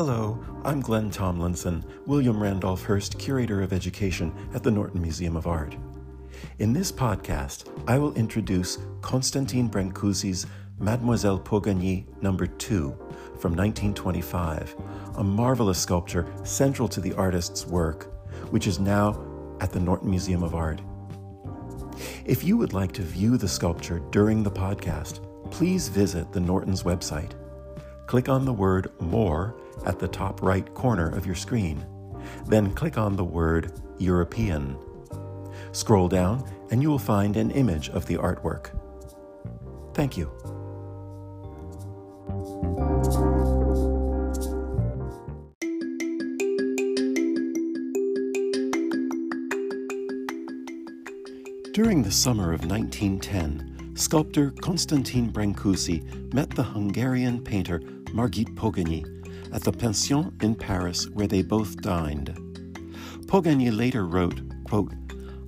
Hello, I'm Glenn Tomlinson, William Randolph Hearst Curator of Education at the Norton Museum of Art. In this podcast, I will introduce Constantine Brancusi's Mademoiselle Pogany Number 2 from 1925, a marvelous sculpture central to the artist's work, which is now at the Norton Museum of Art. If you would like to view the sculpture during the podcast, please visit the Norton's website. Click on the word More at the top right corner of your screen. Then click on the word European. Scroll down and you will find an image of the artwork. Thank you. During the summer of 1910, sculptor Constantin Brancusi met the Hungarian painter Margit Pogany at the Pension in Paris where they both dined. Pogany later wrote, quote,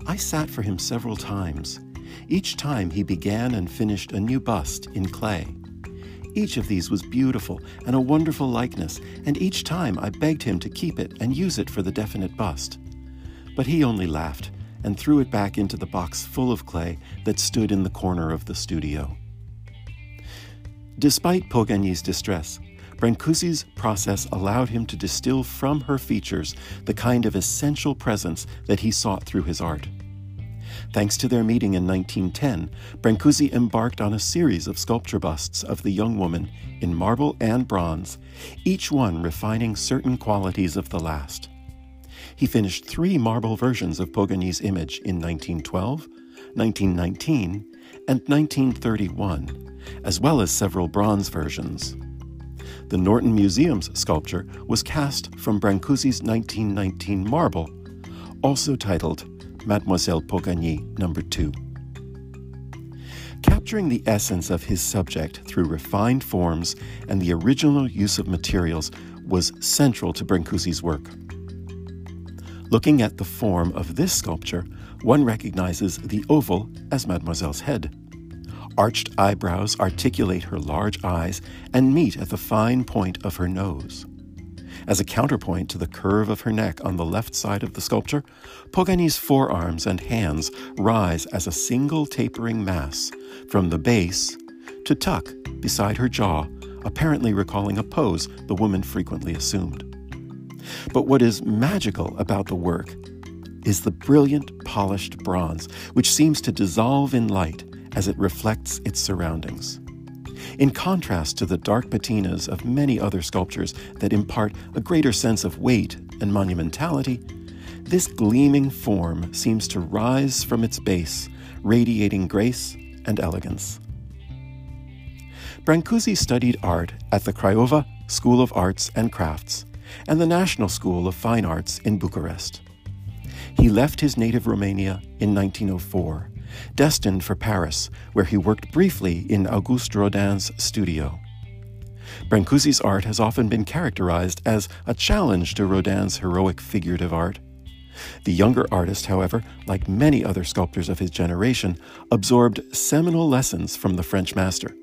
I sat for him several times. Each time he began and finished a new bust in clay. Each of these was beautiful and a wonderful likeness, and each time I begged him to keep it and use it for the definite bust. But he only laughed and threw it back into the box full of clay that stood in the corner of the studio. Despite Pogany's distress, Brancusi's process allowed him to distill from her features the kind of essential presence that he sought through his art. Thanks to their meeting in 1910, Brancusi embarked on a series of sculpture busts of the young woman in marble and bronze, each one refining certain qualities of the last. He finished three marble versions of Pogany's image in 1912, 1919, and 1931, as well as several bronze versions. The Norton Museum's sculpture was cast from Brancusi's 1919 marble, also titled Mademoiselle Pogany Number 2. Capturing the essence of his subject through refined forms and the original use of materials was central to Brancusi's work. Looking at the form of this sculpture, one recognizes the oval as Mademoiselle's head. Arched eyebrows articulate her large eyes and meet at the fine point of her nose. As a counterpoint to the curve of her neck on the left side of the sculpture, Pogany's forearms and hands rise as a single tapering mass from the base to tuck beside her jaw, apparently recalling a pose the woman frequently assumed. But what is magical about the work is the brilliant polished bronze, which seems to dissolve in light as it reflects its surroundings. In contrast to the dark patinas of many other sculptures that impart a greater sense of weight and monumentality, this gleaming form seems to rise from its base, radiating grace and elegance. Brancusi studied art at the Craiova School of Arts and Crafts and the National School of Fine Arts in Bucharest. He left his native Romania in 1904 destined for Paris, where he worked briefly in Auguste Rodin's studio. Brancusi's art has often been characterized as a challenge to Rodin's heroic figurative art. The younger artist, however, like many other sculptors of his generation, absorbed seminal lessons from the French master.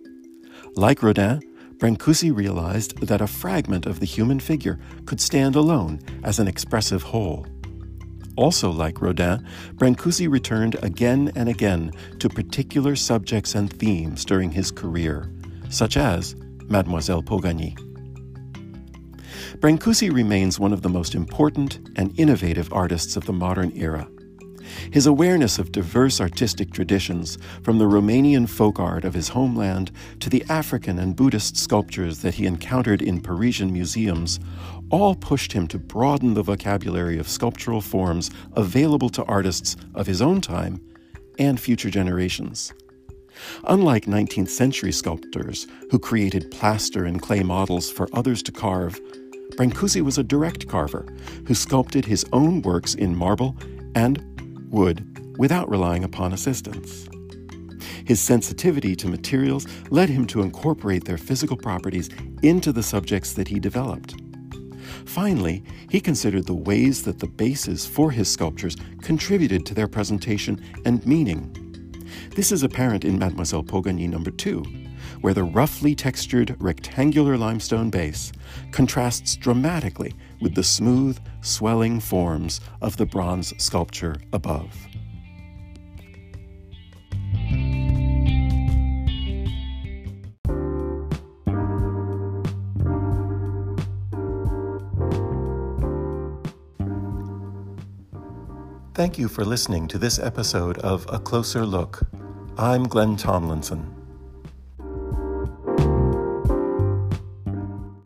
Like Rodin, Brancusi realized that a fragment of the human figure could stand alone as an expressive whole. Also, like Rodin, Brancusi returned again and again to particular subjects and themes during his career, such as Mademoiselle Pogany. Brancusi remains one of the most important and innovative artists of the modern era. His awareness of diverse artistic traditions, from the Romanian folk art of his homeland to the African and Buddhist sculptures that he encountered in Parisian museums, all pushed him to broaden the vocabulary of sculptural forms available to artists of his own time and future generations. Unlike 19th century sculptors who created plaster and clay models for others to carve, Brancusi was a direct carver who sculpted his own works in marble and wood without relying upon assistance. His sensitivity to materials led him to incorporate their physical properties into the subjects that he developed. Finally, he considered the ways that the bases for his sculptures contributed to their presentation and meaning. This is apparent in Mademoiselle Pogany number 2, where the roughly textured rectangular limestone base contrasts dramatically with the smooth, swelling forms of the bronze sculpture above. Thank you for listening to this episode of A Closer Look. I'm Glenn Tomlinson.